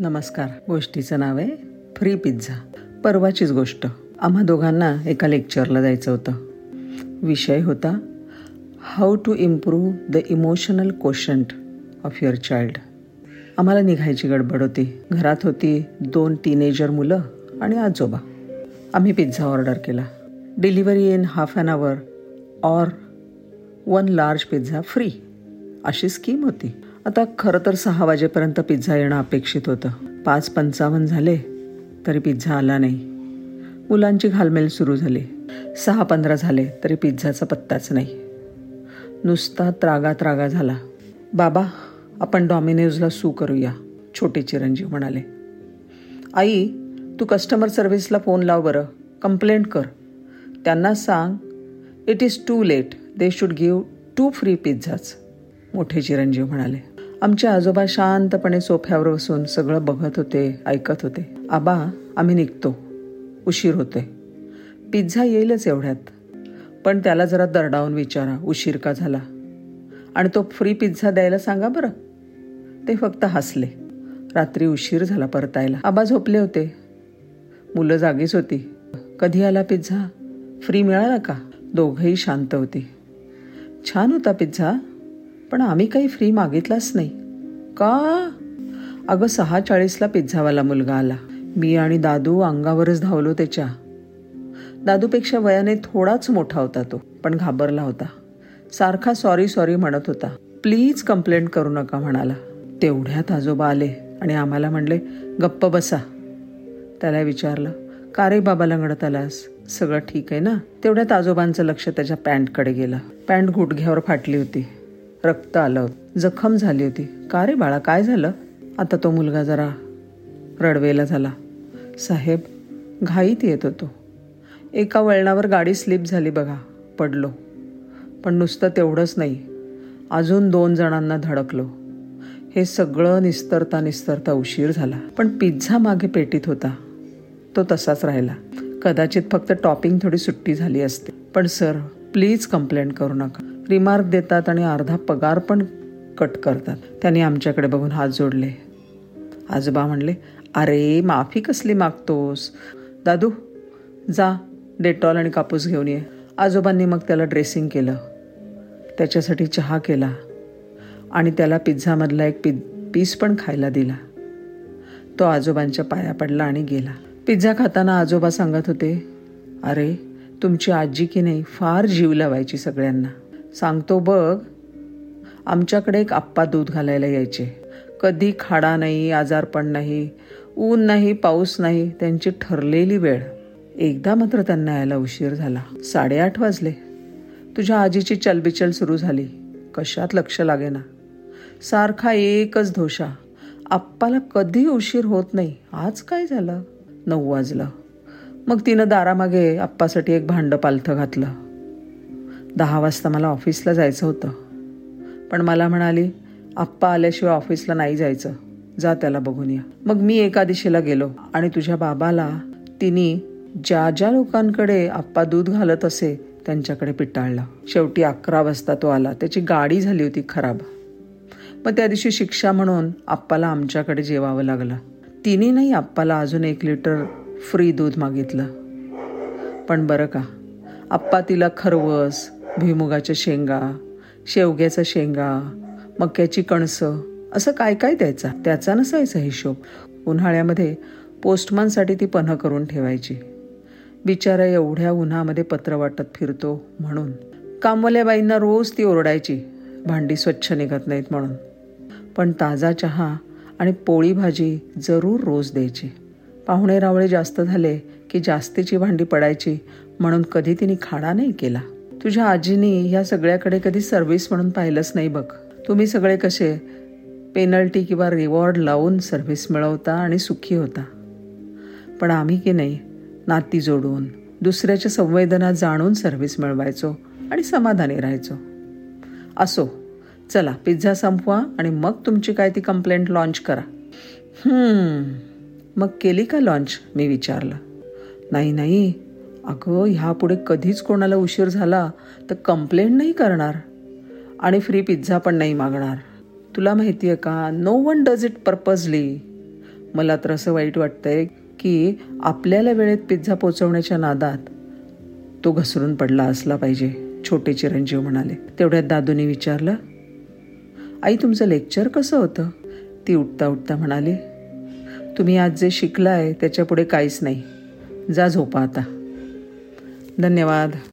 नमस्कार. गोष्टीचं नाव आहे फ्री पिझ्झा. परवाचीच गोष्ट. आम्हा दोघांना एका लेक्चरला जायचं होतं. विषय होता how to improve the emotional quotient of your child आम्हाला निघायची गडबड होती. घरात होती दोन टीनेजर मुलं आणि आजोबा. आम्ही पिझ्झा ऑर्डर केला. Delivery in half an hour or one large pizza free अशी स्कीम होती. आता खरं तर सहा वाजेपर्यंत पिझ्झा येणं अपेक्षित होतं. पाच पंचावन्न झाले तरी पिझ्झा आला नाही. मुलांची घालमेल सुरू झाली. सहा पंधरा झाले तरी पिझ्झाचा पत्ताच नाही. नुसता त्रागा त्रागा झाला. बाबा आपण डॉमिनोजला सू करूया छोटे चिरंजीव म्हणाले. आई तू कस्टमर सर्व्हिसला फोन लाव बरं. कंप्लेंट कर. त्यांना सांग it is too late they should give two free पिझ्झाच मोठे चिरंजीव म्हणाले. आमचे आजोबा शांतपणे सोफ्यावर बसून सगळं बघत होते ऐकत होते. आबा आम्ही निघतो. उशीर होते पिझ्झा येईलच एवढ्यात. पण त्याला जरा दरडावून विचारा उशीर का झाला? आणि तो फ्री पिझ्झा द्यायला सांगा बरं. ते फक्त हसले. रात्री उशीर झाला परतायला. आबा झोपले होते. मुलं जागीच होती. कधी आला पिझ्झा? फ्री मिळाला का? दोघंही शांत होती. छान होता पिझ्झा. पण आम्ही काही फ्री मागितलाच नाही. का? अगं सहा चाळीसला पिझ्झावाला मुलगा आला. मी आणि दादू अंगावरच धावलो त्याच्या. दादूपेक्षा वयाने थोडाच मोठा होता तो पण घाबरला होता. सारखा सॉरी सॉरी म्हणत होता. प्लीज कंप्लेंट करू नका म्हणाला. तेवढ्यात आजोबा आले आणि आम्हाला म्हणले गप्प बसा. त्याला विचारलं का रे बाबा लंगडत आलास? सगळं ठीक आहे ना? तेवढ्यात आजोबांचं लक्ष त्याच्या पॅन्टकडे गेलं. पॅन्ट गुडघ्यावर फाटली होती. रक्त आलं. जखम झाली होती. का रे बाळा काय झालं? आता तो मुलगा जरा रडवेला झाला. साहेब घाईत येत होतो. एका वळणावर गाडी स्लिप झाली बघा पडलो. पण नुसतं तेवढंच नाही. अजून दोन जणांना धडकलो. हे सगळं निस्तरता निस्तरता उशीर झाला. पण पिझ्झा मागे पेटीत होता. तो तसाच राहिला. कदाचित फक्त टॉपिंग थोडी सुट्टी झाली असते. पण सर प्लीज कंप्लेंट करू नका. रिमार्क देतात आणि अर्धा पगार पण कट करतात. त्यांनी आमच्याकडे बघून हात जोडले. आजोबा म्हणले अरे माफी कसली मागतोस? दादू जा डेटॉल आणि कापूस घेऊन ये. आजोबांनी मग त्याला ड्रेसिंग केलं. त्याच्यासाठी चहा केला आणि त्याला पिझ्झामधला एक पि पीस पण खायला दिला. तो आजोबांच्या पाया पडला आणि गेला. पिझ्झा खाताना आजोबा सांगत होते अरे तुमची आजी की नाही फार जीव लावायची सगळ्यांना. सांगतो बघ आमच्याकडे एक आप्पा दूध घालायला यायचे. कधी खाडा नाही आजारपण नाही ऊन नाही पाऊस नाही त्यांची ठरलेली वेळ. एकदा मात्र त्यांना यायला उशीर झाला. साडेआठ वाजले. तुझ्या आजीची चलबिचल सुरू झाली. कशात लक्ष लागेना? सारखा एकच धोशा. आप्पाला कधी उशीर होत नाही. आज काय झालं? नऊ वाजलं. मग तिनं दारामागे आप्पासाठी एक भांडं पालथं घातलं. दहा वाजता मला ऑफिसला जायचं होतं. पण मला म्हणाली आप्पा आल्याशिवाय ऑफिसला नाही जायचं. जा त्याला बघून या. मग मी एका दिशेला गेलो आणि तुझ्या बाबाला तिने ज्या ज्या लोकांकडे आप्पा दूध घालत असे त्यांच्याकडे पिटाळला. शेवटी अकरा वाजता तो आला. त्याची गाडी झाली होती खराब. मग त्या दिवशी शिक्षा म्हणून आप्पाला आमच्याकडे जेवावं लागलं. तिने नाही आप्पाला अजून एक लिटर फ्री दूध मागितलं. पण बरं का आप्पा तिला खरवस भुईमुगाच्या शेंगा शेवग्याचा शेंगा मक्याची कणसं असं काय काय द्यायचा? त्याचा नसायचा हिशोब. उन्हाळ्यामध्ये पोस्टमनसाठी ती पन्ह करून ठेवायची. बिचारा एवढ्या उन्हामध्ये पत्र वाटत फिरतो म्हणून. कामवाल्याबाईंना रोज ती ओरडायची भांडी स्वच्छ निघत नाहीत म्हणून. पण ताजा चहा आणि पोळी भाजी जरूर रोज द्यायची. पाहुणे रावळे जास्त झाले की जास्तीची भांडी पडायची म्हणून कधी तिने खाडा नाही केला. तुझ्या आजीनी ह्या सगळ्याकडे कधी सर्व्हिस म्हणून पाहिलंच नाही बघ. तुम्ही सगळे कसे पेनल्टी किंवा रिवॉर्ड लावून सर्व्हिस मिळवता आणि सुखी होता. पण आम्ही की नाही नाती जोडून दुसऱ्याच्या संवेदना जाणून सर्व्हिस मिळवायचो आणि समाधानी राहायचो. असो चला पिझ्झा संपवा आणि मग तुमची काय ती कंप्लेंट लॉन्च करा. मग केली का लॉन्च मी विचारलं. नाही नाही अगं ह्यापुढे कधीच कोणाला उशीर झाला तर कंप्लेंट नाही करणार. आणि फ्री पिझ्झा पण नाही मागणार. तुला माहिती आहे का no one does it purposely मला तर असं वाईट वाटतंय की आपल्याला वेळेत पिझ्झा पोचवण्याच्या नादात तो घसरून पडला असला पाहिजे छोटे चिरंजीव म्हणाले. तेवढ्यात दादूने विचारलं आई तुमचं लेक्चर कसं होतं? ती उठता उठता म्हणाली तुम्ही आज जे शिकलाय त्याच्यापुढे काहीच नाही. जा झोपा आता. धन्यवाद.